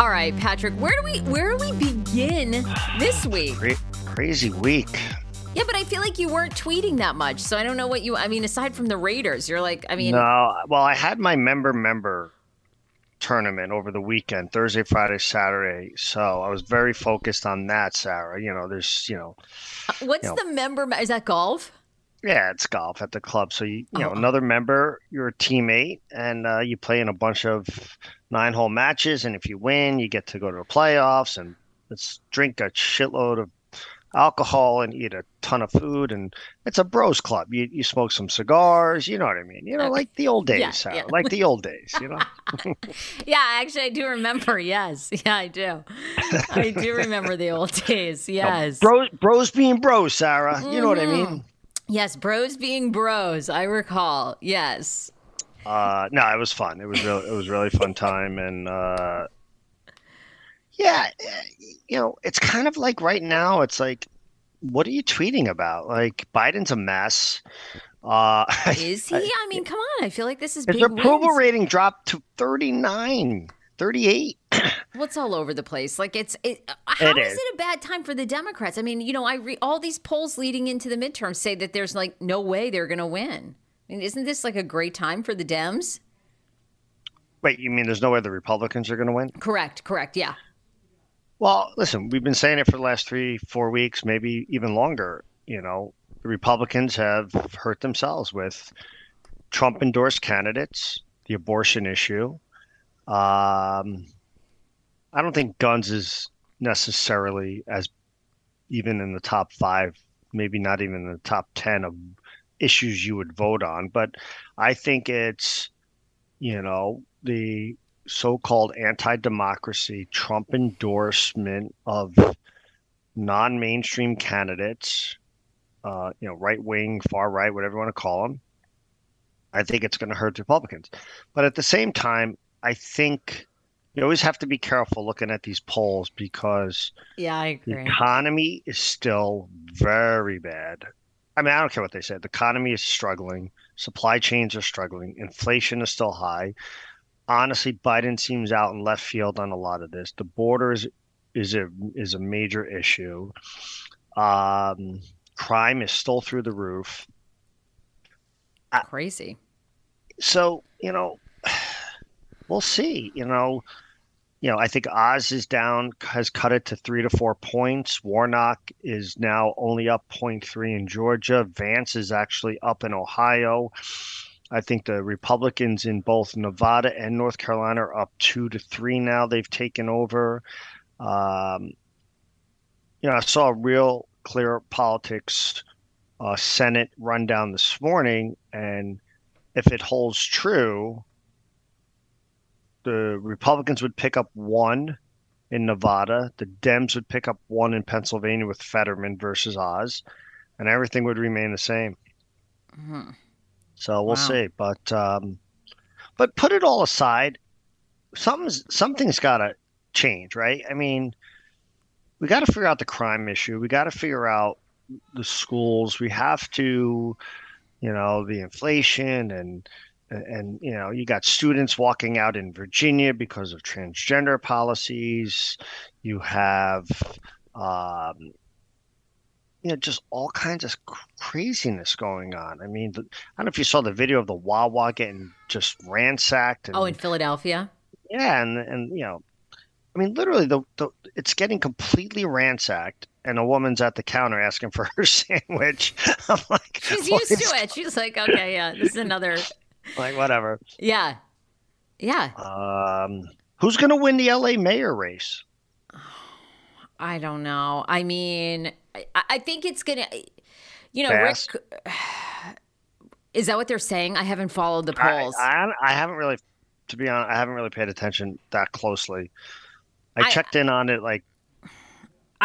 All right, Patrick, where do we where do we begin this week? Cra- crazy week. Yeah, but I feel like you weren't tweeting that much, so I don't know what you. I mean, aside from the Raiders, you're like, I mean, No, well, I had my member member tournament over the weekend, Thursday, Friday, Saturday. So I was very focused on that, Sarah. You know, there's, you know, uh, what's you know- the member? Is that golf? Yeah, it's golf at the club. So you, you know, Oh. another member, you're a teammate, and uh, you play in a bunch of nine-hole matches. And if you win, you get to go to the playoffs and let's drink a shitload of alcohol and eat a ton of food. And it's a bros club. You you smoke some cigars. You know what I mean? You know, like the old days, Yeah, Sarah. yeah. Like the old days. You know. Yeah, actually, I do remember. Yes, yeah, I do. I do remember the old days. Yes, Bros, bros being bros, Sarah. You know what I mean? Yes, bros being bros. I recall. Yes. Uh, no, it was fun. It was real. It was really fun time, and uh, yeah, you know, it's kind of like right now. It's like, what are you tweeting about? Like Biden's a mess. Uh, Is he? I mean, come on. I feel like this is his approval wins. rating dropped to 39, 38. What's all over the place? Like it's it, how It is is. it a bad time for the Democrats? I mean, you know, I re- all these polls leading into the midterms say that there's like no way they're going to win. I mean, isn't this like a great time for the Dems? Wait, you mean there's no way the Republicans are going to win? Correct, correct. Yeah. Well, listen, we've been saying it for the last three, four weeks, maybe even longer. You know, the Republicans have hurt themselves with Trump endorsed candidates, the abortion issue. Um, I don't think guns is necessarily as even in the top five, maybe not even in the top 10 of issues you would vote on. But I think it's, you know, the so-called anti-democracy Trump endorsement of non-mainstream candidates, uh, you know, right-wing, far-right, whatever you want to call them. I think it's going to hurt Republicans, but at the same time, I think you always have to be careful looking at these polls because Yeah, I the agree. economy is still very bad. I mean, I don't care what they say. The economy is struggling. Supply chains are struggling. Inflation is still high. Honestly, Biden seems out in left field on a lot of this. The border is is a is a major issue. Um, crime is still through the roof. Crazy. so you know we'll see you know you know i think oz is down has cut it to three to four points. Warnock is now only up 0.3 in georgia. Vance is actually up in ohio. I think the republicans in both nevada and north carolina are up two to three now. They've taken over. Um, you know i saw a real clear politics uh, senate rundown this morning and if it holds true, the Republicans would pick up one in Nevada, the Dems would pick up one in Pennsylvania with Fetterman versus Oz, and everything would remain the same. Mhm. So we'll Wow. see. But um, but put it all aside, something's something's got to change, right? I mean, we got to figure out the crime issue. We got to figure out the schools. We have to, you know, the inflation and and you know, you got students walking out in Virginia because of transgender policies. You have, um, you know, just all kinds of craziness going on. I mean, the, I don't know if you saw the video of the Wawa getting just ransacked. And, Oh, in Philadelphia. yeah, and and you know, I mean, literally, the, the it's getting completely ransacked, and a woman's at the counter asking for her sandwich. I'm like, She's used to it. She's like, okay, yeah, this is another. Like whatever. Yeah, yeah. Um, who's gonna win the LA mayor race? I don't know. I mean, I, I think it's gonna. You know, Fast. Rick. Is that what they're saying? I haven't followed the polls. I I haven't really, to be honest, I haven't really paid attention that closely. I, I- checked in on it like I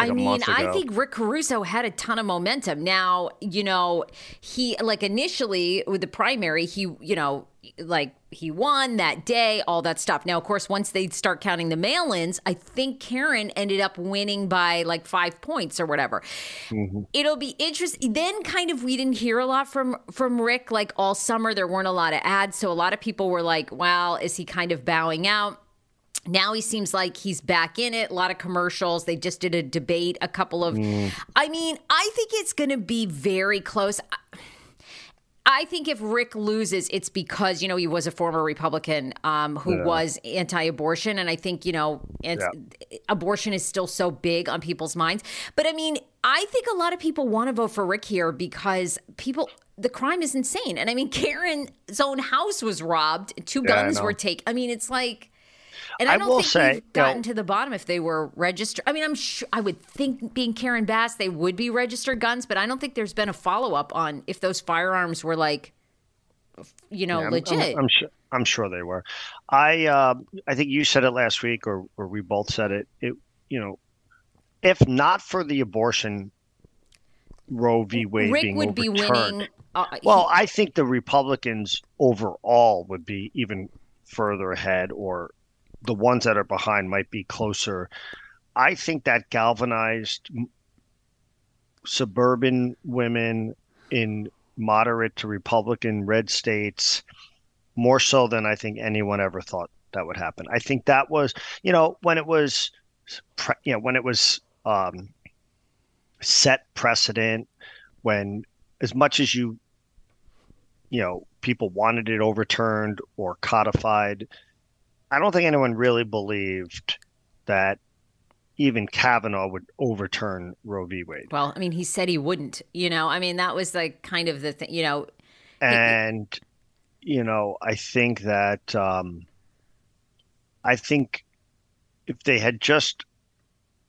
like a mean, I think Rick Caruso had a ton of momentum. Now, you know, he like initially with the primary, he, you know, like he won that day, all that stuff. Now, of course, once they start counting the mail ins, I think Karen ended up winning by like five points or whatever. Mm-hmm. It'll be interesting. Then, kind of, we didn't hear a lot from from Rick like all summer. There weren't a lot of ads, so a lot of people were like, "Well, is he kind of bowing out?" Now he seems like he's back in it. A lot of commercials. They just did a debate, a couple of. Mm. I mean, I think it's going to be very close. I think if Rick loses, it's because you know he was a former Republican um, who yeah. was anti-abortion, and I think you know yeah. abortion is still so big on people's minds. But I mean, I think a lot of people want to vote for Rick here because people the crime is insane, and I mean, Karen's own house was robbed, two yeah, guns were taken. I mean, it's like and I, I don't think say, we've gotten you know, to the bottom if they were registered. I mean, I'm sure I would think being Karen Bass, they would be registered guns, but I don't think there's been a follow up on if those firearms were like, you know, yeah, legit. I'm, I'm, sure. I'm sure they were. I uh, I think you said it last week, or or we both said it. It you know, if not for the abortion Roe v. Wade Rick being would overturned, be winning. Uh, well, he, I think the Republicans overall would be even further ahead or the ones that are behind might be closer. I think that galvanized suburban women in moderate to Republican red states more so than I think anyone ever thought that would happen. I think that was, you know, when it was, you know, when it was um, set precedent, when as much as you, you know, people wanted it overturned or codified, I don't think anyone really believed that even Kavanaugh would overturn Roe v. Wade. Well, I mean, he said he wouldn't. You know, I mean, that was like kind of the thing. You know, and you know, I think that um, I think if they had just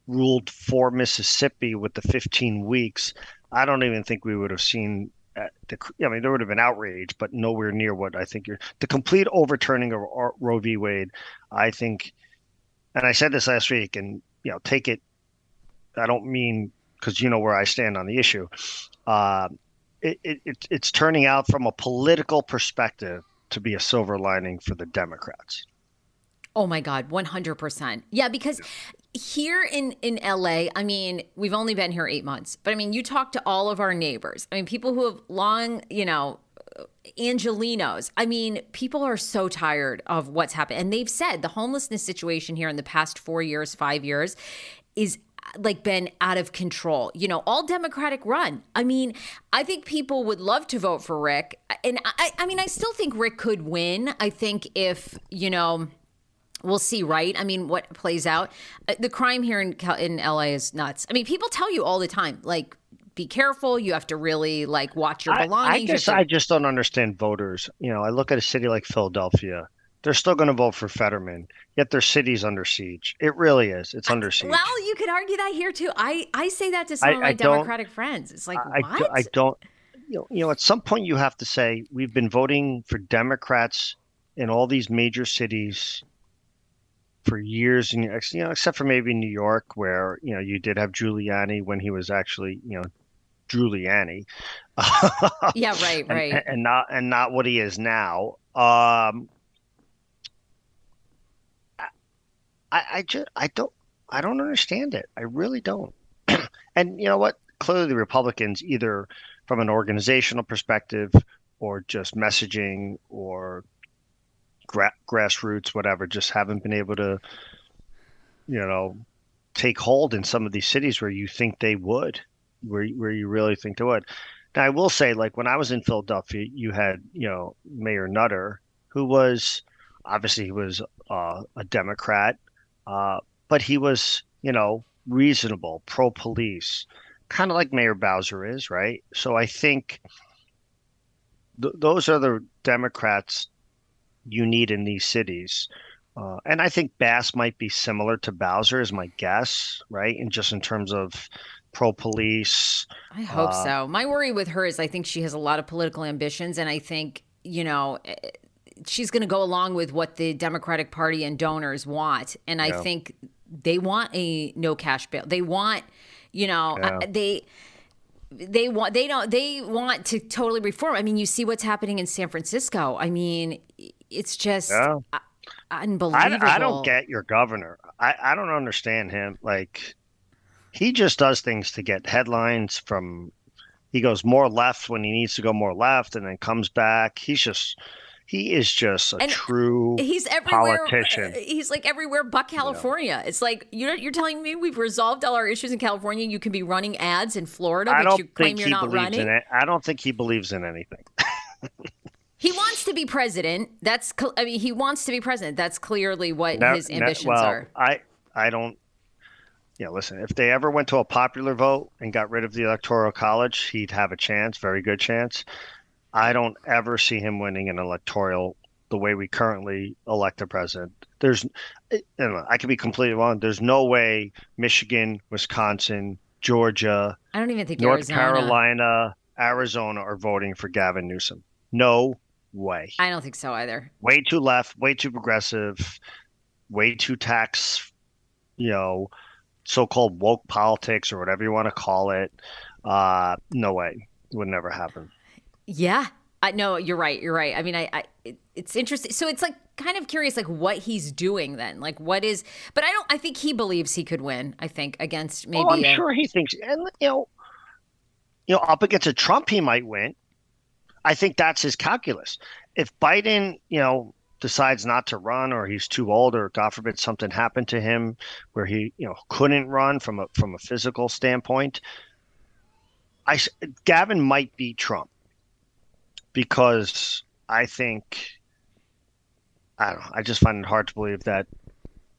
ruled for Mississippi with the 15 weeks, I don't even think we would have seen the, I mean, there would have been outrage, but nowhere near what I think you're. The complete overturning of Roe v. Wade, I think, and I said this last week, and you know, take it. I don't mean because you know where I stand on the issue. Uh, it, it, it's turning out from a political perspective to be a silver lining for the Democrats. Oh my God, 100%. Yeah, because here in in LA, I mean, we've only been here 8 months. But I mean, you talk to all of our neighbors. I mean, people who have long, you know, uh, Angelenos. I mean, people are so tired of what's happened. And they've said the homelessness situation here in the past 4 years, 5 years is uh, like been out of control. You know, all Democratic run. I mean, I think people would love to vote for Rick. And I I mean, I still think Rick could win. I think if, you know, we'll see, right? I mean, what plays out? Uh, the crime here in in LA is nuts. I mean, people tell you all the time, like, be careful. You have to really like watch your belongings. I, I guess to- I just don't understand voters. You know, I look at a city like Philadelphia. They're still going to vote for Fetterman, yet their city's under siege. It really is. It's under siege. Well, you could argue that here too. I, I say that to some I, of my Democratic friends. It's like, I, what? I, I don't. You know, you know, at some point you have to say we've been voting for Democrats in all these major cities for years and you know except for maybe New York where you know you did have Giuliani when he was actually you know Giuliani. Yeah right right. and, and, not and not what he is now. Um I I just I don't I don't understand it. I really don't. And you know what? Clearly the Republicans either from an organizational perspective or just messaging or gra- grassroots, whatever, just haven't been able to, you know, take hold in some of these cities where you think they would, where where you really think they would. Now, I will say, like when I was in Philadelphia, you had you know Mayor Nutter, who was obviously he was uh, a Democrat, uh, but he was you know reasonable, pro police, kind of like Mayor Bowser is, right? So I think th- those are the Democrats you need in these cities. Uh, and I think Bass might be similar to Bowser, is my guess, right? And just in terms of pro police. I hope uh, so. My worry with her is I think she has a lot of political ambitions, and I think you know eh, she's going to go along with what the Democratic Party and donors want, and I yeah. think they want a no cash bail. They want, you know, yeah. they they want they don't they want to totally reform. I mean, you see what's happening in San Francisco. I mean, it's just yeah. unbelievable. I, I, don't get your governor. I, I don't understand him. Like he just does things to get headlines from. He goes more left when he needs to go more left, and then comes back. He's just he is just a and true he's everywhere politician. Uh, he's like everywhere but California. Yeah. It's like you're you're telling me we've resolved all our issues in California. You can be running ads in Florida, I but you claim you're not running. In it. I don't think he believes in anything. he wants to be president. That's I mean he wants to be president. That's clearly what his ambitions well, are. I I don't yeah, listen, if they ever went to a popular vote and got rid of the electoral college, he'd have a chance, very good chance. I don't ever see him winning an electoral the way we currently elect a president. There's, I, know, I could be completely wrong. There's no way Michigan, Wisconsin, Georgia, I don't even think North Arizona. Carolina, Arizona are voting for Gavin Newsom. No way. I don't think so either. Way too left, way too progressive, way too tax, you know, so-called woke politics or whatever you want to call it. Uh, no way, it would never happen. Yeah, I no, you're right. You're right. I mean, I, I it, it's interesting. So it's like kind of curious, like what he's doing then. Like what is? But I don't. I think he believes he could win. I think against maybe. Oh, I'm a, sure he thinks, and you know, you know, up against a Trump, he might win. I think that's his calculus. If Biden, you know, decides not to run or he's too old or god forbid something happened to him where he you know couldn't run from a from a physical standpoint i gavin might beat trump because i think i don't know i just find it hard to believe that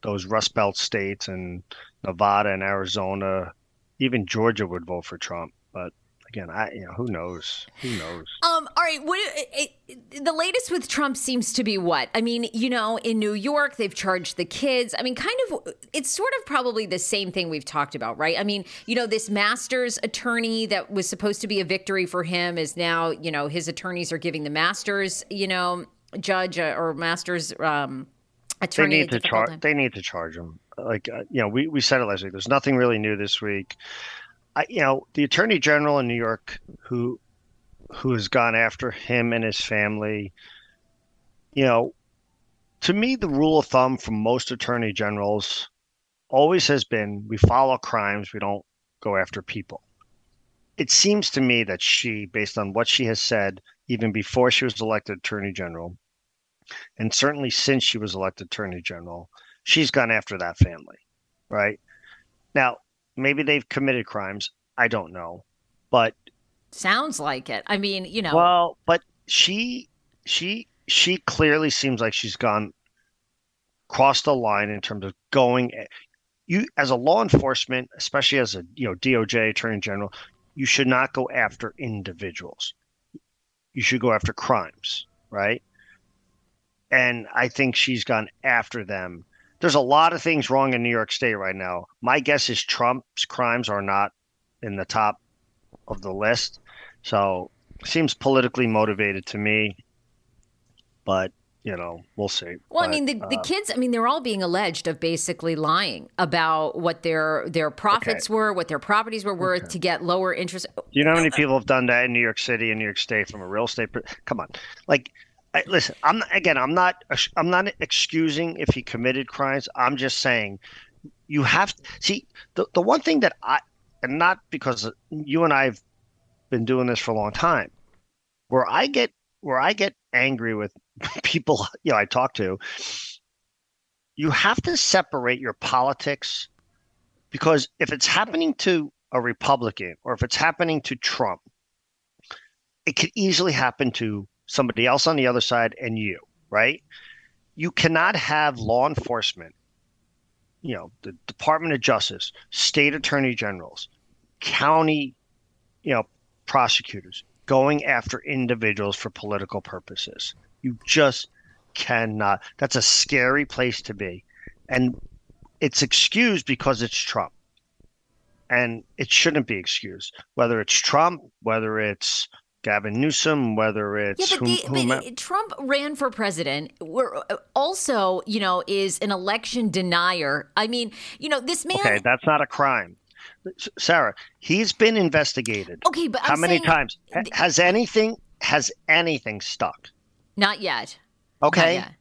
those rust belt states and nevada and arizona even georgia would vote for trump but again, I you know who knows who knows. Um, all right, what it, it, the latest with Trump seems to be what I mean. You know, in New York, they've charged the kids. I mean, kind of, it's sort of probably the same thing we've talked about, right? I mean, you know, this Masters attorney that was supposed to be a victory for him is now, you know, his attorneys are giving the Masters, you know, judge uh, or Masters um, attorney. They need to charge. They need to charge him. Like uh, you know, we we said it last week. There's nothing really new this week. I, you know, the attorney general in New York who who has gone after him and his family, you know, to me the rule of thumb for most attorney generals always has been we follow crimes, we don't go after people. It seems to me that she, based on what she has said, even before she was elected attorney general, and certainly since she was elected attorney general, she's gone after that family, right? Now, Maybe they've committed crimes. I don't know, but sounds like it. I mean, you know. Well, but she she she clearly seems like she's gone crossed the line in terms of going eh, you as a law enforcement, especially as a you know DOJ attorney general, you should not go after individuals. You should go after crimes, right? And I think she's gone after them there's a lot of things wrong in New York State right now. My guess is Trump's crimes are not in the top of the list. So seems politically motivated to me. But you know, we'll see. Well, but, I mean, the, uh, the kids. I mean, they're all being alleged of basically lying about what their their profits okay. were, what their properties were worth okay. to get lower interest. Do you know how many people have done that in New York City and New York State from a real estate? Come on, like I, listen, I'm again, I'm not, I'm not excusing if he committed crimes. I'm just saying, you have see the the one thing that I, and not because you and I have been doing this for a long time, where I get where I get angry with people, you know, I talk to. You have to separate your politics because if it's happening to a Republican or if it's happening to Trump, it could easily happen to somebody else on the other side, and you, right? You cannot have law enforcement, you know, the Department of Justice, state attorney generals, county, you know, prosecutors going after individuals for political purposes. You just cannot. That's a scary place to be. And it's excused because it's Trump. And it shouldn't be excused. Whether it's Trump, whether it's Gavin Newsom, whether it's yeah, but, the, but Trump ran for president. We're uh, also, you know, is an election denier. I mean, you know, this man. Okay, that's not a crime. Sarah, he's been investigated. Okay, but how I'm many saying, times has anything has anything stuck? Not yet. Okay. Not yet.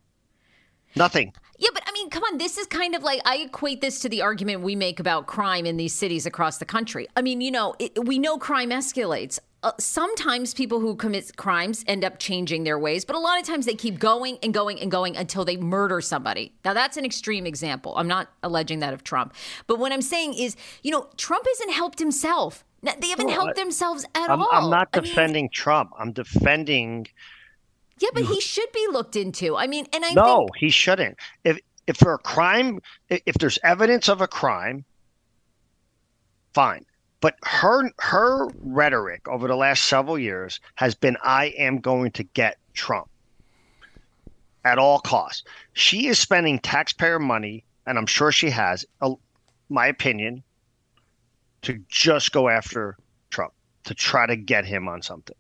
Nothing. Yeah, but I mean, come on. This is kind of like I equate this to the argument we make about crime in these cities across the country. I mean, you know, it, we know crime escalates uh, sometimes people who commit crimes end up changing their ways, but a lot of times they keep going and going and going until they murder somebody. Now, that's an extreme example. I'm not alleging that of Trump. But what I'm saying is, you know, Trump hasn't helped himself. They haven't helped themselves at I'm, all. I'm not defending I mean, Trump. I'm defending. Yeah, but he should be looked into. I mean, and I no, think... he shouldn't. If if for a crime, if there's evidence of a crime, fine. But her her rhetoric over the last several years has been, "I am going to get Trump at all costs." She is spending taxpayer money, and I'm sure she has. Uh, my opinion, to just go after Trump to try to get him on something,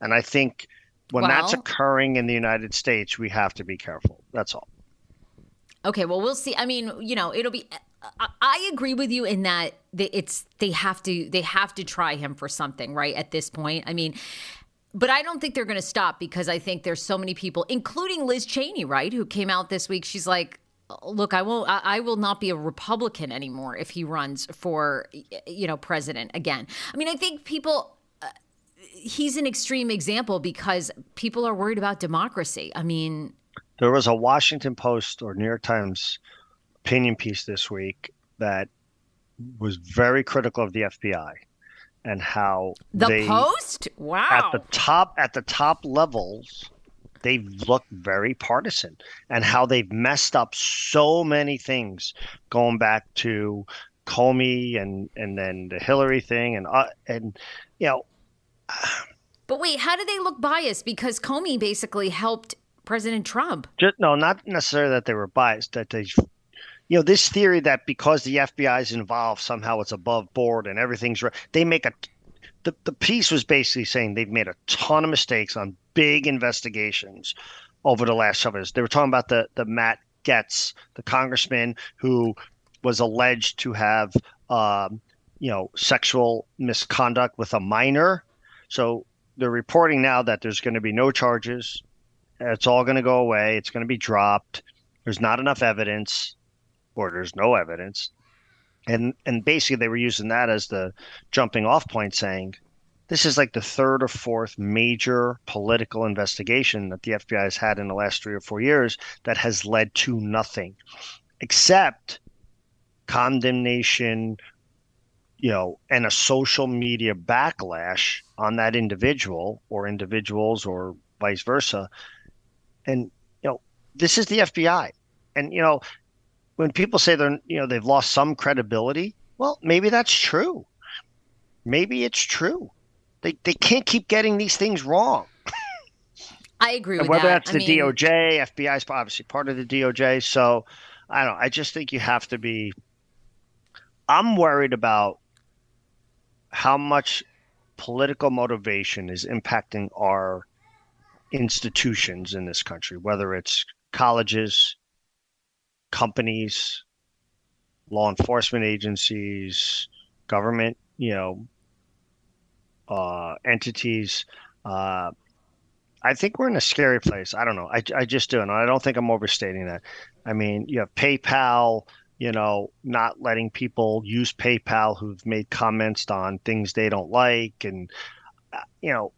and I think when that's occurring in the United States, we have to be careful. That's all. Okay, well, we'll see. I mean, you know, it'll be. I agree with you in that it's they have to they have to try him for something right at this point. I mean, but I don't think they're going to stop because I think there's so many people, including Liz Cheney, right, who came out this week. She's like, "Look, I won't. I will not be a Republican anymore if he runs for, you know, president again." I mean, I think people uh, he's an extreme example because people are worried about democracy. I mean, there was a Washington Post or New York Times opinion piece this week that was very critical of the FBI and how the they, Post, wow, at the top at the top levels, they've looked very partisan and how they've messed up so many things going back to Comey and and then the Hillary thing and uh, and you know. But wait, how do they look biased? Because Comey basically helped President Trump. Just, no, not necessarily that they were biased. That they, you know, this theory that because the FBI is involved, somehow it's above board and everything's right. They make a. The, the piece was basically saying they've made a ton of mistakes on big investigations over the last several years. They were talking about the the Matt Gaetz, the congressman who was alleged to have, um, you know, sexual misconduct with a minor. So they're reporting now that there's going to be no charges. It's all going to go away. It's going to be dropped. There's not enough evidence, or there's no evidence. And and basically they were using that as the jumping off point, saying this is like the third or fourth major political investigation that the FBI has had in the last three or four years that has led to nothing except condemnation, you know, and a social media backlash on that individual or individuals or vice versa and you know, this is the FBI. And you know, when people say they're you know they've lost some credibility, well, maybe that's true. Maybe it's true. They they can't keep getting these things wrong. I agree with whether that. that's I the mean... DOJ, FBI is obviously part of the DOJ. So I don't know. I just think you have to be. I'm worried about how much political motivation is impacting our institutions in this country, whether it's colleges, companies, law enforcement agencies, government, you know, uh, entities. Uh, I think we're in a scary place. I don't know. I, I just do. And I don't think I'm overstating that. I mean, you have PayPal, you know, not letting people use PayPal who've made comments on things they don't like. And, uh, you know,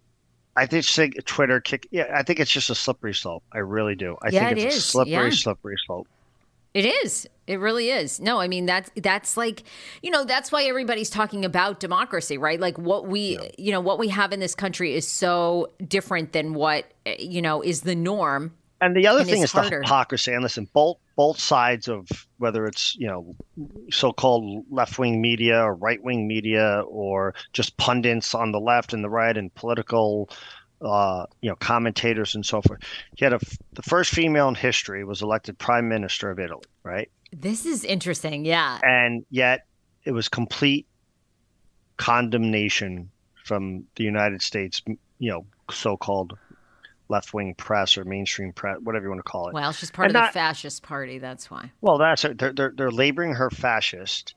I think Twitter kick. Yeah, I think it's just a slippery slope. I really do. I yeah, think it's it a slippery, yeah. slippery slope. It is. It really is. No, I mean that's that's like, you know, that's why everybody's talking about democracy, right? Like what we, yeah. you know, what we have in this country is so different than what, eh, you know, is the norm and the other and thing is harder. the hypocrisy. And listen, both both sides of whether it's you know so-called left-wing media or right-wing media or just pundits on the left and the right and political uh, you know commentators and so forth. He had a, the first female in history was elected prime minister of Italy, right? This is interesting, yeah. And yet it was complete condemnation from the United States, you know, so-called left wing press or mainstream press, whatever you want to call it. Well, she's part and of not, the fascist party. That's why. Well, that's they're they're, they're labeling her fascist.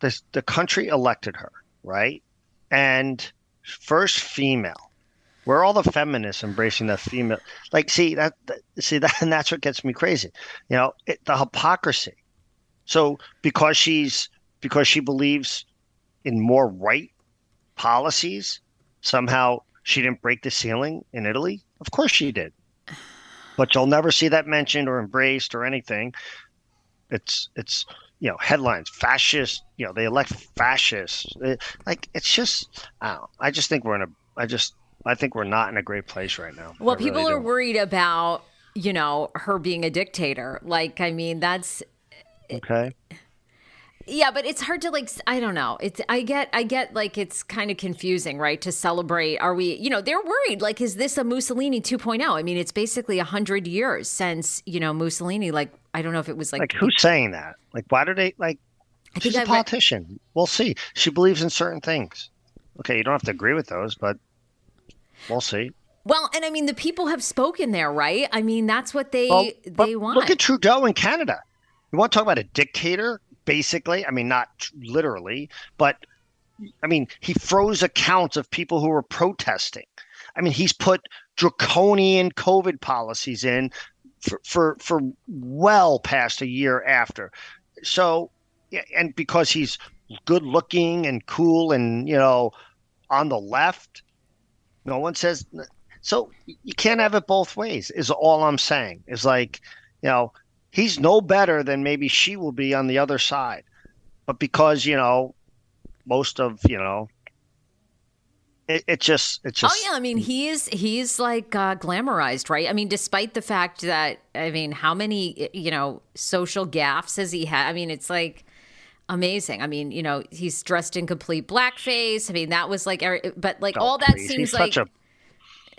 The the country elected her, right? And first female. Where are all the feminists embracing the female? Like, see that, see that, and that's what gets me crazy. You know, it, the hypocrisy. So because she's because she believes in more right policies, somehow she didn't break the ceiling in Italy? Of course she did. But you'll never see that mentioned or embraced or anything. It's it's you know headlines fascist you know they elect fascists like it's just I. I just think we're in a i just i think we're not in a great place right now well I people really are worried about you know her being a dictator like i mean that's okay yeah, but it's hard to like I don't know. It's I get I get like it's kind of confusing, right? To celebrate are we, you know, they're worried like is this a Mussolini 2.0? I mean, it's basically 100 years since, you know, Mussolini like I don't know if it was like Like who's saying that? Like why do they like I she's a politician. Read- we'll see. She believes in certain things. Okay, you don't have to agree with those, but we'll see. Well, and I mean the people have spoken there, right? I mean, that's what they well, they want. Look at Trudeau in Canada. You want to talk about a dictator? basically. I mean, not literally, but I mean, he froze accounts of people who were protesting. I mean, he's put draconian COVID policies in for, for, for well past a year after. So, and because he's good looking and cool and, you know, on the left, no one says, so you can't have it both ways, is all I'm saying. Is like, you know, he's no better than maybe she will be on the other side. But because, you know, most of, you know, it, it just it just Oh yeah, I mean he's he's like uh, glamorized, right? I mean despite the fact that I mean how many you know social gaffes has he had? I mean it's like amazing. I mean, you know, he's dressed in complete blackface. I mean, that was like but like oh, all that please. seems he's like a...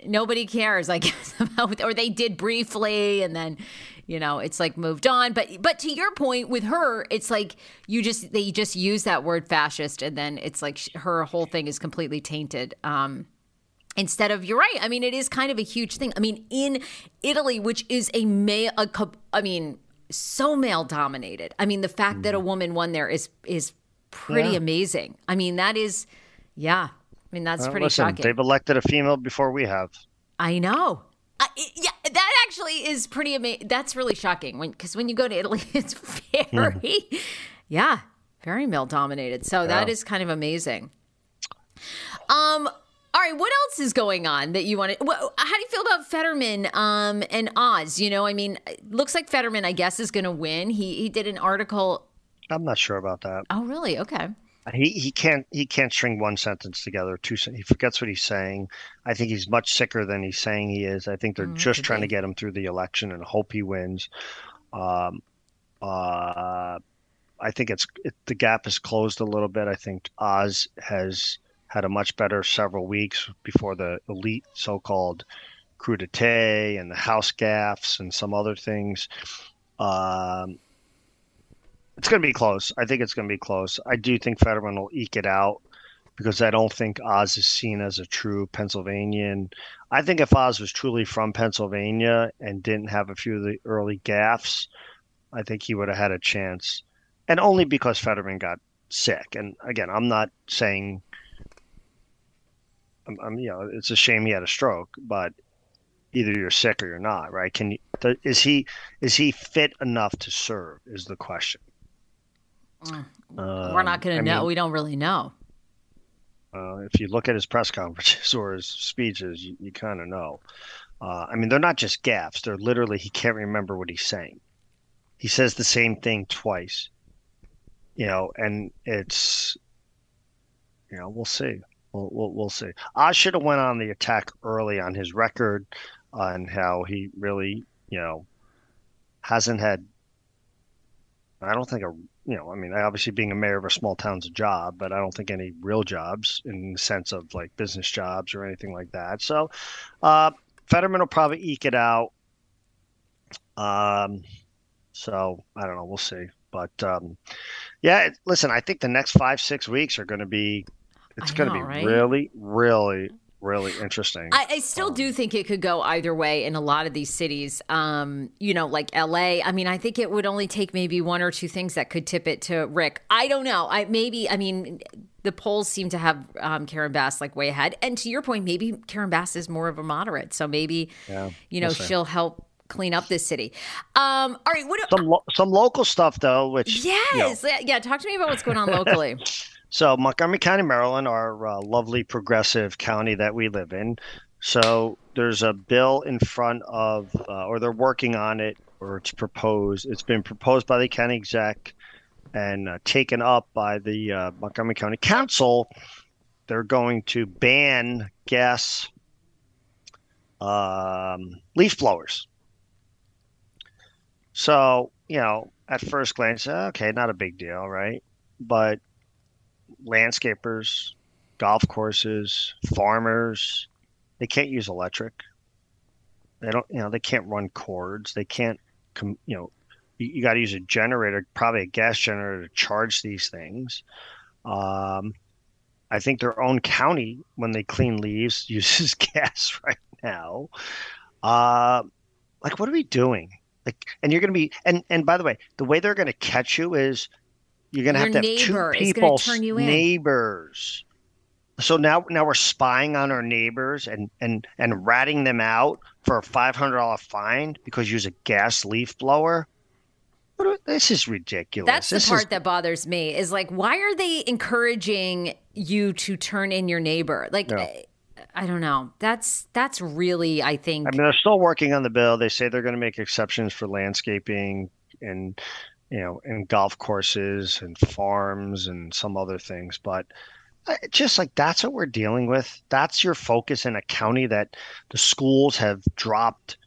nobody cares, I guess, about or they did briefly and then you know it's like moved on but but to your point with her it's like you just they just use that word fascist and then it's like her whole thing is completely tainted um instead of you're right i mean it is kind of a huge thing i mean in italy which is a male a, i mean so male dominated i mean the fact that a mm. woman won there is is pretty yeah. amazing i mean that is yeah i mean that's well, pretty listen, shocking they've elected a female before we have i know uh, yeah, that actually is pretty amazing. That's really shocking when because when you go to Italy, it's very, mm. yeah, very male dominated. So yeah. that is kind of amazing. Um. All right, what else is going on that you want to? Well, how do you feel about Fetterman um, and Oz? You know, I mean, looks like Fetterman, I guess, is going to win. He he did an article. I'm not sure about that. Oh, really? Okay. He he can't he can't string one sentence together. Two he forgets what he's saying. I think he's much sicker than he's saying he is. I think they're mm, just trying be. to get him through the election and hope he wins. Um, uh, I think it's it, the gap is closed a little bit. I think Oz has had a much better several weeks before the elite so-called crudité and the house gaffes and some other things. Um, it's going to be close. I think it's going to be close. I do think Fetterman will eke it out because I don't think Oz is seen as a true Pennsylvanian. I think if Oz was truly from Pennsylvania and didn't have a few of the early gaffes, I think he would have had a chance. And only because Fetterman got sick. And again, I'm not saying, I'm, I'm you know, it's a shame he had a stroke, but either you're sick or you're not, right? Can you? Is he is he fit enough to serve? Is the question. Mm. We're not going to know. Mean, we don't really know. Uh, if you look at his press conferences or his speeches, you, you kind of know. Uh, I mean, they're not just gaffes. They're literally he can't remember what he's saying. He says the same thing twice. You know, and it's, you know, we'll see. We'll, we'll, we'll see. I should have went on the attack early on his record on how he really, you know, hasn't had. I don't think a you know, I mean, obviously being a mayor of a small town's a job, but I don't think any real jobs in the sense of like business jobs or anything like that. So, uh, Fetterman will probably eke it out. Um, so I don't know. We'll see. But um, yeah, listen, I think the next five six weeks are going to be. It's going to be right? really, really really interesting. I, I still um, do think it could go either way in a lot of these cities. Um, you know, like LA. I mean, I think it would only take maybe one or two things that could tip it to Rick. I don't know. I maybe. I mean, the polls seem to have um, Karen Bass like way ahead. And to your point, maybe Karen Bass is more of a moderate, so maybe yeah, you know we'll she'll help clean up this city. Um, all right, what some lo- some local stuff though, which yes, you know. yeah. Talk to me about what's going on locally. So Montgomery County, Maryland, our uh, lovely progressive county that we live in. So there's a bill in front of, uh, or they're working on it, or it's proposed. It's been proposed by the county exec and uh, taken up by the uh, Montgomery County Council. They're going to ban gas um, leaf blowers. So, you know, at first glance, okay, not a big deal, right? But landscapers, golf courses, farmers, they can't use electric. They don't, you know, they can't run cords. They can't, com- you know, you, you got to use a generator, probably a gas generator to charge these things. Um, I think their own county, when they clean leaves, uses gas right now. Uh, like, what are we doing? Like, and you're going to be, and and by the way, the way they're going to catch you is you're going to have to have two people, neighbors. So now, now we're spying on our neighbors and and and ratting them out for a five hundred dollar fine because you use a gas leaf blower. This is ridiculous. That's this the part is, that bothers me. Is like, why are they encouraging you to turn in your neighbor? Like, no. I don't know. That's that's really, I think. I mean, they're still working on the bill. They say they're going to make exceptions for landscaping and you know, and golf courses and farms and some other things, but just like that's what we're dealing with. That's your focus in a county that the schools have dropped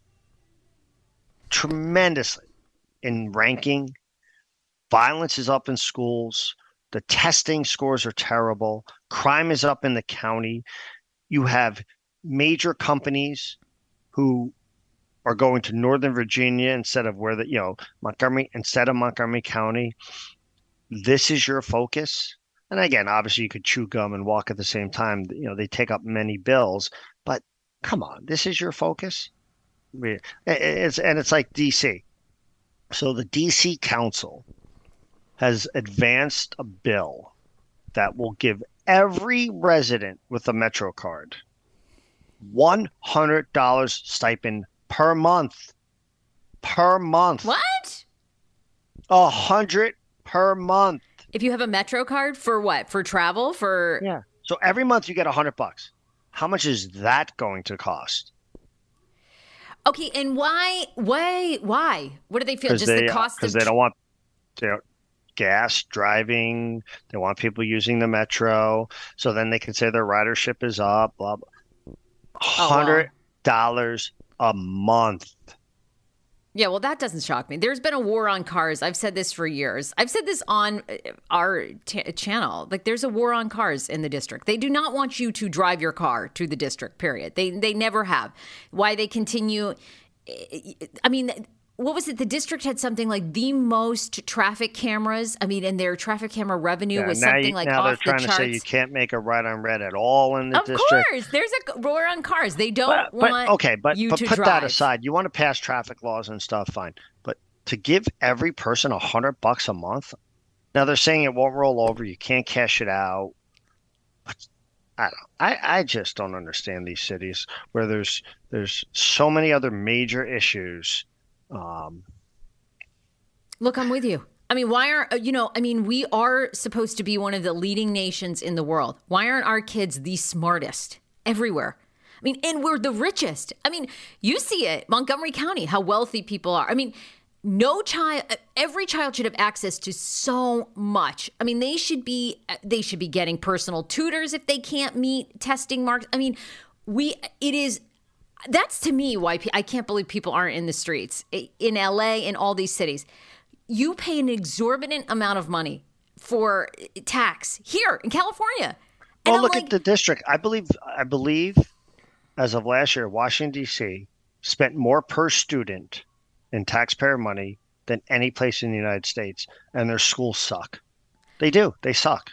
tremendously in ranking. Violence is up in schools. The testing scores are terrible. Crime is up in the county. You have major companies who are going to Northern Virginia instead of where the you know Montgomery instead of Montgomery County. This is your focus and again, obviously, you could chew gum and walk at the same time. You know, they take up many bills, but come on, this is your focus. It's and it's like DC. So the DC Council has advanced a bill that will give every resident with a Metro card $100 stipend per month. Per month. What? A hundred per month. If you have a Metro card for what? For travel? For yeah. So every month you get a hundred bucks. How much is that going to cost? Okay, and why? Why? Why? What do they feel? Just they, the cost because they don't want you know, gas driving. They want people using the metro, so then they can say their ridership is up. Blah blah. Oh, hundred dollars oh. A month. Yeah, well, that doesn't shock me. There's been a war on cars. I've said this for years. I've said this on uh, our t- channel. Like, there's a war on cars in the district. They do not want you to drive your car to the district. Period. They they never have. Why they continue? I mean, what was it? The district had something like the most traffic cameras. I mean, and their traffic camera revenue yeah, was something you, like now they're trying the to say you can't make a right on red at all in the of district. Of course, there's a roar on cars. They don't but, but, want okay, but, you but to put drive. that aside. You want to pass traffic laws and stuff, fine. But to give every person a hundred bucks a month, now they're saying it won't roll over. You can't cash it out. But I don't. I, I just don't understand these cities where there's there's so many other major issues. Um, Look, I'm with you. I mean, why aren't, uh, you know, I mean, we are supposed to be one of the leading nations in the world. Why aren't our kids the smartest everywhere? I mean, and we're the richest. I mean, you see it, Montgomery County, how wealthy people are. I mean, no child uh, every child should have access to so much i mean they should be uh, they should be getting personal tutors if they can't meet testing marks i mean we it is that's to me why i can't believe people aren't in the streets in la in all these cities you pay an exorbitant amount of money for tax here in California. And well, I'm look like, at the district. I believe I believe as of last year, Washington D.C. spent more per student in taxpayer money than any place in the United States, and their schools suck. They do. They suck.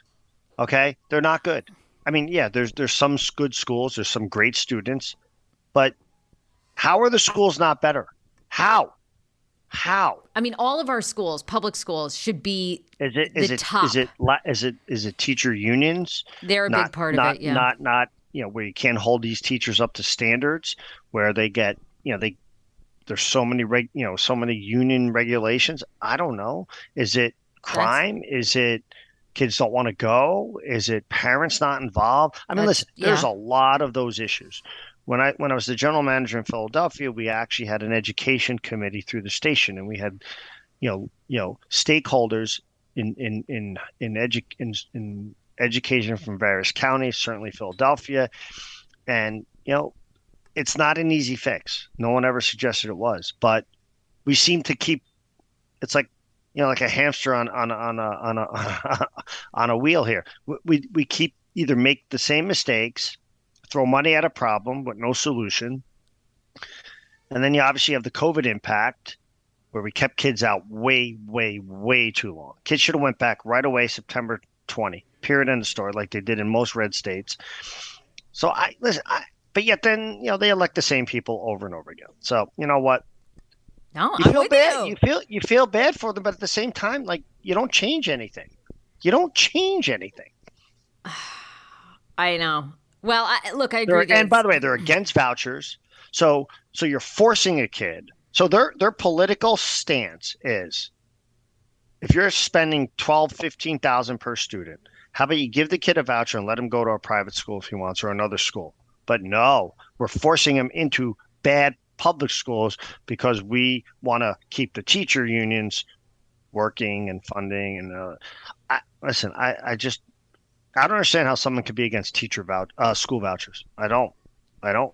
Okay, they're not good. I mean, yeah, there's there's some good schools, there's some great students, but how are the schools not better? How? How? I mean, all of our schools, public schools, should be is it is it top. is it is it is it teacher unions? They're a not, big part not, of it. Yeah. Not not you know where you can't hold these teachers up to standards where they get you know they there's so many reg you know so many union regulations. I don't know. Is it crime? That's... Is it kids don't want to go? Is it parents not involved? I mean, listen, there's yeah. a lot of those issues. When I when I was the general manager in Philadelphia, we actually had an education committee through the station, and we had, you know, you know, stakeholders in in in in, edu- in, in education from various counties, certainly Philadelphia, and you know, it's not an easy fix. No one ever suggested it was, but we seem to keep. It's like you know, like a hamster on on on a on a on a wheel here. We we keep either make the same mistakes, throw money at a problem with no solution, and then you obviously have the COVID impact, where we kept kids out way, way, way too long. Kids should have went back right away, September 20, period, end of story, like they did in most red states. So I listen, I, but yet then you know they elect the same people over and over again. So you know what? No, You I'm feel bad. you. You feel you feel bad for them, but at the same time, like you don't change anything. You don't change anything. I know. Well, I, look, I They're, agree. and by the way, they're against vouchers. So so you're forcing a kid. So their their political stance is if you're spending 12, 15,000 per student, how about you give the kid a voucher and let him go to a private school if he wants or another school? But no, we're forcing him into bad public schools because we want to keep the teacher unions working and funding and uh, I, listen, I, I just I don't understand how someone could be against teacher vouch uh, school vouchers. I don't. I don't.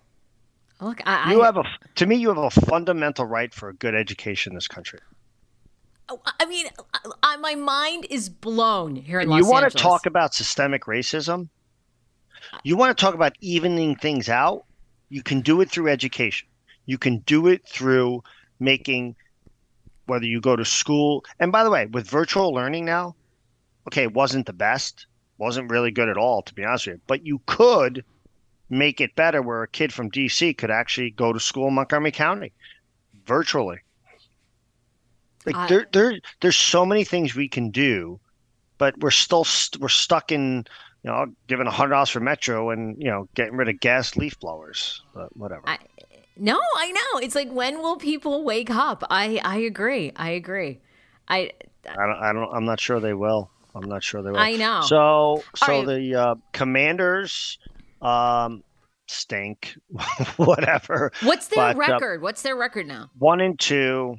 look, I, You I, have a to me you have a fundamental right for a good education in this country. I mean, I, my mind is blown here in Los you want Angeles. to talk about systemic racism? You want to talk about evening things out? You can do it through education. You can do it through making whether you go to school. And by the way, with virtual learning now, okay, it wasn't the best, wasn't really good at all, to be honest with you. But you could make it better where a kid from DC could actually go to school in Montgomery County virtually. Like I- there, there, there's so many things we can do, but we're still st- we're stuck in you know giving a hundred dollars for Metro and you know getting rid of gas leaf blowers. But whatever. I- No, I know. It's like when will people wake up? I I agree. I agree. I I don't, I don't. I'm not sure they will. I'm not sure they will. I know. So, so right. the uh, Commanders um, stink. Whatever. What's their But, uh, record? What's their record now? One and two.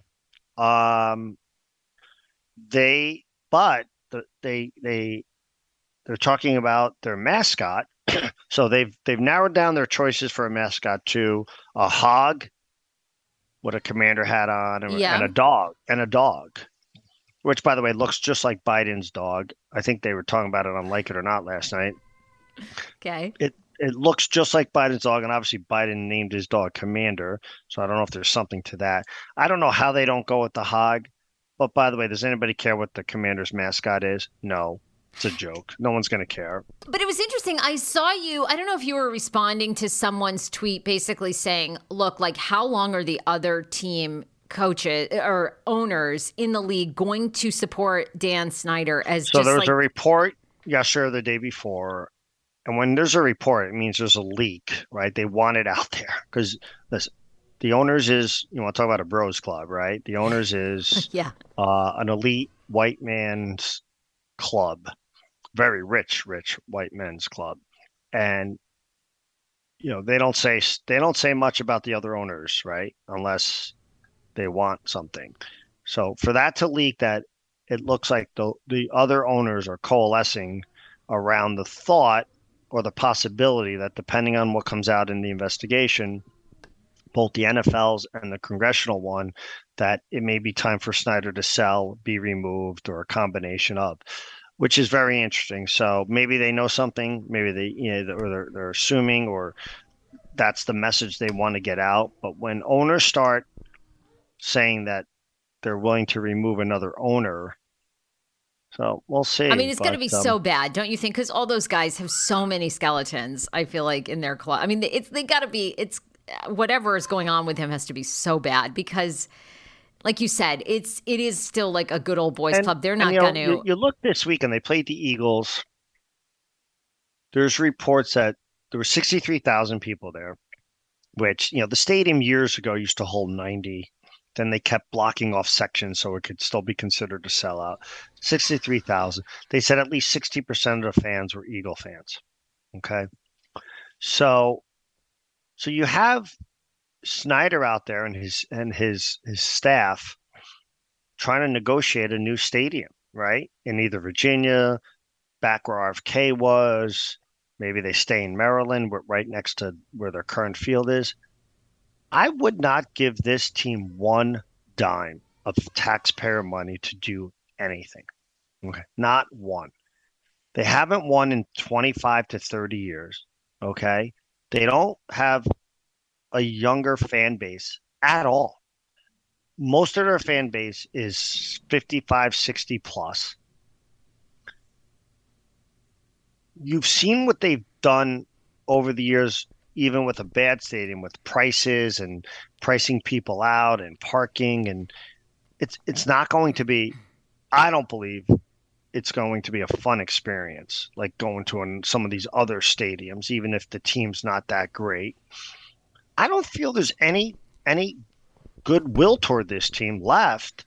Um, they, but the, they they they're talking about their mascot. so they've they've narrowed down their choices for a mascot to a hog, with a commander hat on, and, Yeah. and a dog, and a dog, which by the way looks just like Biden's dog. I think they were talking about it on Like It or Not last night. Okay. It it looks just like Biden's dog, and obviously Biden named his dog Commander. So I don't know if there's something to that. I don't know how they don't go with the hog. But by the way, does anybody care what the Commander's mascot is? No, it's a joke. No one's going to care. But it was interesting. I saw you. I don't know if you were responding to someone's tweet basically saying, look, like, how long are the other team coaches or owners in the league going to support Dan Snyder as So just there was like, a report yesterday or the day before. And when there's a report, it means there's a leak, right? They want it out there because listen, the owners is you want to talk about a bros club, right? The owners is yeah. uh, an elite white man's club, very rich, rich white men's club, and you know they don't say they don't say much about the other owners, right? Unless they want something. So for that to leak, that it looks like the the other owners are coalescing around the thought or the possibility that depending on what comes out in the investigation, both the NFL's and the congressional one, that it may be time for Snyder to sell, be removed, or a combination of, which is very interesting. So maybe they know something, maybe they, you know, or they're, they're assuming, or that's the message they want to get out. But when owners start saying that they're willing to remove another owner, so we'll see. I mean, it's going to be um, so bad, don't you think? Because all those guys have so many skeletons. I feel like in their club. I mean, it's they got to be. It's whatever is going on with him has to be so bad because, like you said, it's it is still like a good old boys And- club. They're not you going You, to. you look this week and they played the Eagles. There's reports that there were 63,000 people there, which, you know, the stadium years ago used to hold 90. Then they kept blocking off sections so it could still be considered a sellout. 63,000. They said at least 60% of the fans were Eagle fans. Okay. So so you have Snyder out there and his and his his staff trying to negotiate a new stadium, right? In either Virginia, back where RFK was, maybe they stay in Maryland, right next to where their current field is. I would not give this team one dime of taxpayer money to do anything. Okay. Not one. They haven't won in 25 to 30 years. Okay. They don't have a younger fan base at all. Most of their fan base is 55, 60 plus. You've seen what they've done over the years even with a bad stadium with prices and pricing people out and parking and it's it's not going to be I don't believe it's going to be a fun experience like going to an, some of these other stadiums even if the team's not that great. I don't feel there's any any goodwill toward this team left.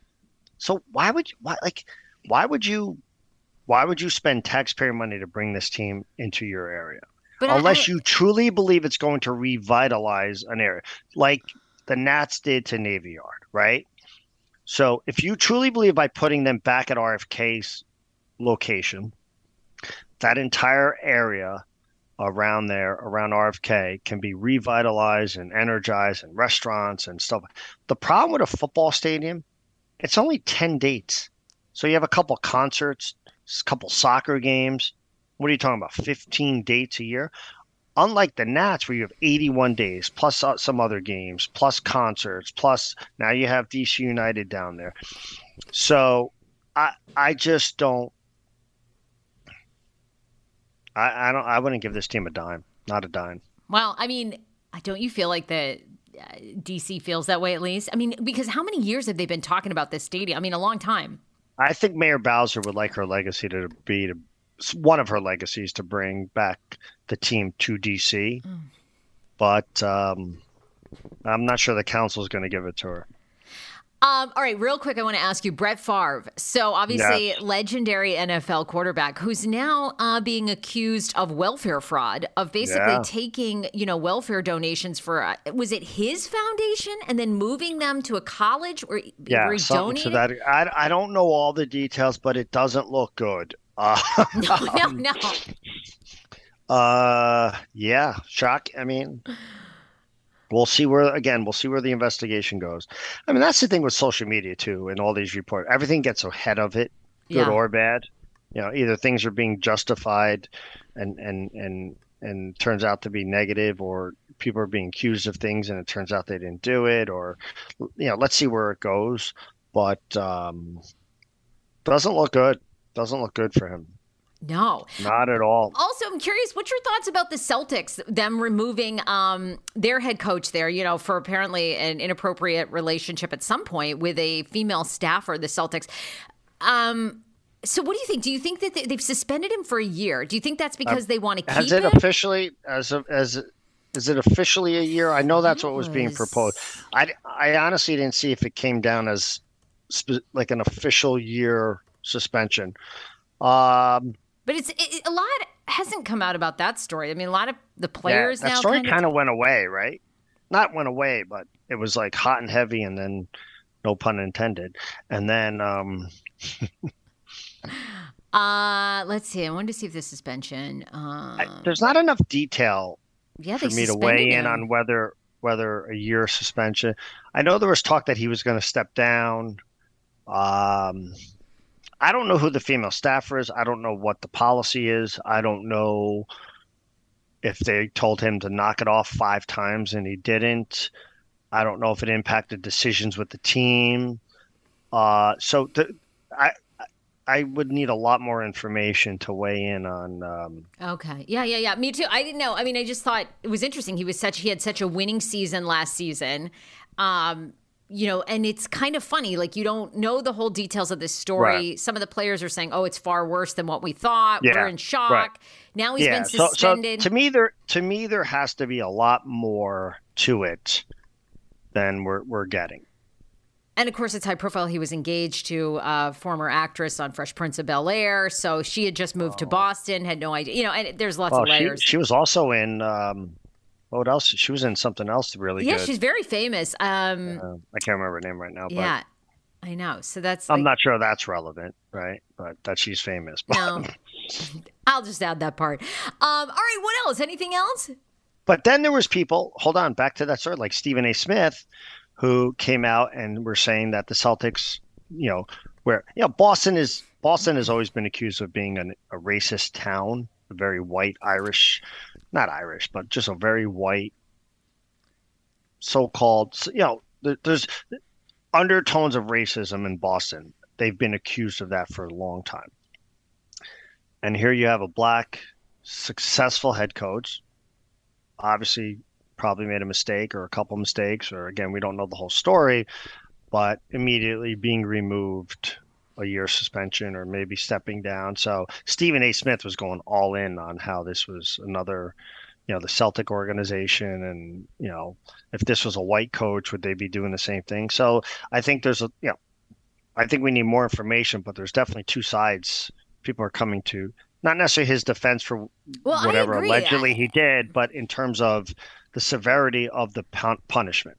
So why would you why like why would you why would you spend taxpayer money to bring this team into your area? But unless I, you truly believe it's going to revitalize an area, like the Nats did to Navy Yard, right? So if you truly believe by putting them back at RFK's location, that entire area around there, around RFK, can be revitalized and energized and restaurants and stuff. The problem with a football stadium, it's only 10 dates. So you have a couple concerts, a couple soccer games, what are you talking about? 15 dates a year? Unlike the Nats, where you have 81 days plus uh, some other games, plus concerts, plus now you have DC United down there. So I I just don't. I, I don't. I wouldn't give this team a dime. Not a dime. Well, I mean, don't you feel like the uh, DC feels that way at least? I mean, because how many years have they been talking about this stadium? I mean, a long time. I think Mayor Bowser would like her legacy to be to one of her legacies to bring back the team to DC. Mm. But um, I'm not sure the council is going to give it to her. Um, all right, real quick, I want to ask you, Brett Favre. So obviously, legendary NFL quarterback who's now uh, being accused of welfare fraud, of basically yeah. taking you know welfare donations for uh, was it his foundation and then moving them to a college or yeah, where he donated? to that. I I don't know all the details, but it doesn't look good. Uh, no, no, no. Uh, yeah, shock. I mean, we'll see where again. We'll see where the investigation goes. I mean, that's the thing with social media too, and all these reports. Everything gets ahead of it, good yeah. or bad. You know, either things are being justified, and and and and turns out to be negative, or people are being accused of things and it turns out they didn't do it, or you know, let's see where it goes. But um, doesn't look good. Doesn't look good for him. No, not at all. Also, I'm curious, what's your thoughts about the Celtics, them removing um, their head coach there, you know, for apparently an inappropriate relationship at some point with a female staffer, the Celtics. Um, so, what do you think? Do you think that they've suspended him for a year? Do you think that's because uh, they want to keep Has it him? officially, as of, as is it officially a year? I know that's what was being proposed. I, I honestly didn't see if it came down as spe- like an official year suspension. Um, but it's it, a lot hasn't come out about that story. I mean, a lot of the players yeah, that now story kind of went away, right? Not went away, but it was like hot and heavy, and then no pun intended, and then. um Uh, let's see. I wanted to see if the suspension. I, there's not enough detail yeah, for me to weigh him. in on whether whether a year suspension. I know there was talk that he was going to step down. Um, I don't know who the female staffer is. I don't know what the policy is. I don't know if they told him to knock it off five times and he didn't. I don't know if it impacted decisions with the team. Uh, so the, I I would need a lot more information to weigh in on. Um, okay. Yeah, yeah, yeah. Me too. I didn't know. I mean, I just thought it was interesting. He was such he had such a winning season last season. Um, you know, and it's kind of funny. Like you don't know the whole details of this story. Right. Some of the players are saying, "Oh, it's far worse than what we thought. Yeah. We're in shock." Right. Now he's yeah. been suspended. So, so to me, there to me there has to be a lot more to it than we're we're getting. And of course, it's high profile. He was engaged to a former actress on Fresh Prince of Bel Air. So she had just moved oh. to Boston, had no idea. You know, and there's lots well, of layers. She, she was also in. Um, what else? She was in something else really yeah, good. she's very famous. Um, uh, I can't remember her name right now. yeah, I know. So that's. I'm not sure that's relevant, right? But that she's famous. But... No, I'll just add that part. Um, all right. What else? Anything else? But then there was people. Hold on, back to that story, like Stephen A. Smith, who came out and were saying that the Celtics, you know, where you know Boston is Boston has always been accused of being an, a racist town, a very white Irish, not Irish, but just a very white, so-called. You know, there's undertones of racism in Boston. They've been accused of that for a long time. And here you have a black, successful head coach, obviously probably made a mistake or a couple mistakes, or again, we don't know the whole story, but immediately being removed a year suspension or maybe stepping down. So Stephen A. Smith was going all in on how this was another you know the Celtic organization and you know if this was a white coach would they be doing the same thing? So I think there's a you know I think we need more information but there's definitely two sides. People are coming to not necessarily his defense for well, whatever allegedly he did but in terms of the severity of the punishment.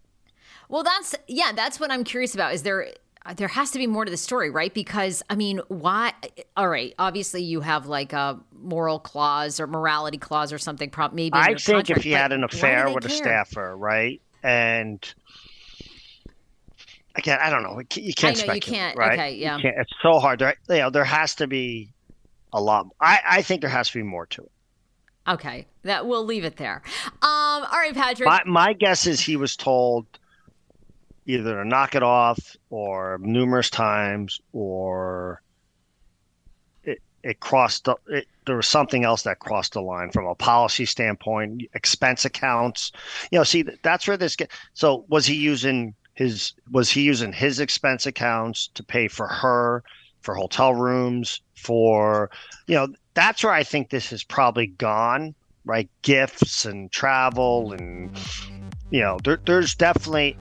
Well that's yeah that's what I'm curious about. Is there there has to be more to the story, right? Because I mean, why? All right, obviously you have like a moral clause or morality clause or something. maybe I think contract, if he had an affair with care? a staffer, right, and again, I don't know. You can't. I know you can't. Right? Okay, yeah. It's so hard. There, you know, there has to be a lot. I, I think there has to be more to it. Okay, that we'll leave it there. Um, all right, Patrick. My, my guess is he was told either to knock it off or numerous times or it, it crossed it, there was something else that crossed the line from a policy standpoint expense accounts. You know see that's where this get so was he using his was he using his expense accounts to pay for her for hotel rooms for you know that's where i think this has probably gone right? Gifts and travel and you know there, there's definitely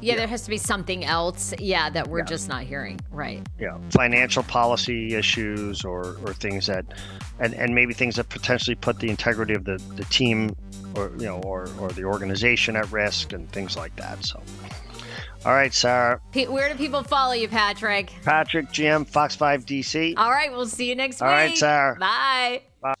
yeah, there has to be something else. Yeah, that we're yeah. just not hearing. Right. Yeah, financial policy issues or, or things that, and, and maybe things that potentially put the integrity of the, the team or you know or, or the organization at risk and things like that. So. All right, Sarah. Where do people follow you, Patrick? Patrick GM Fox 5 DC. All right, we'll see you next All week. All right, Sarah. Bye. Bye.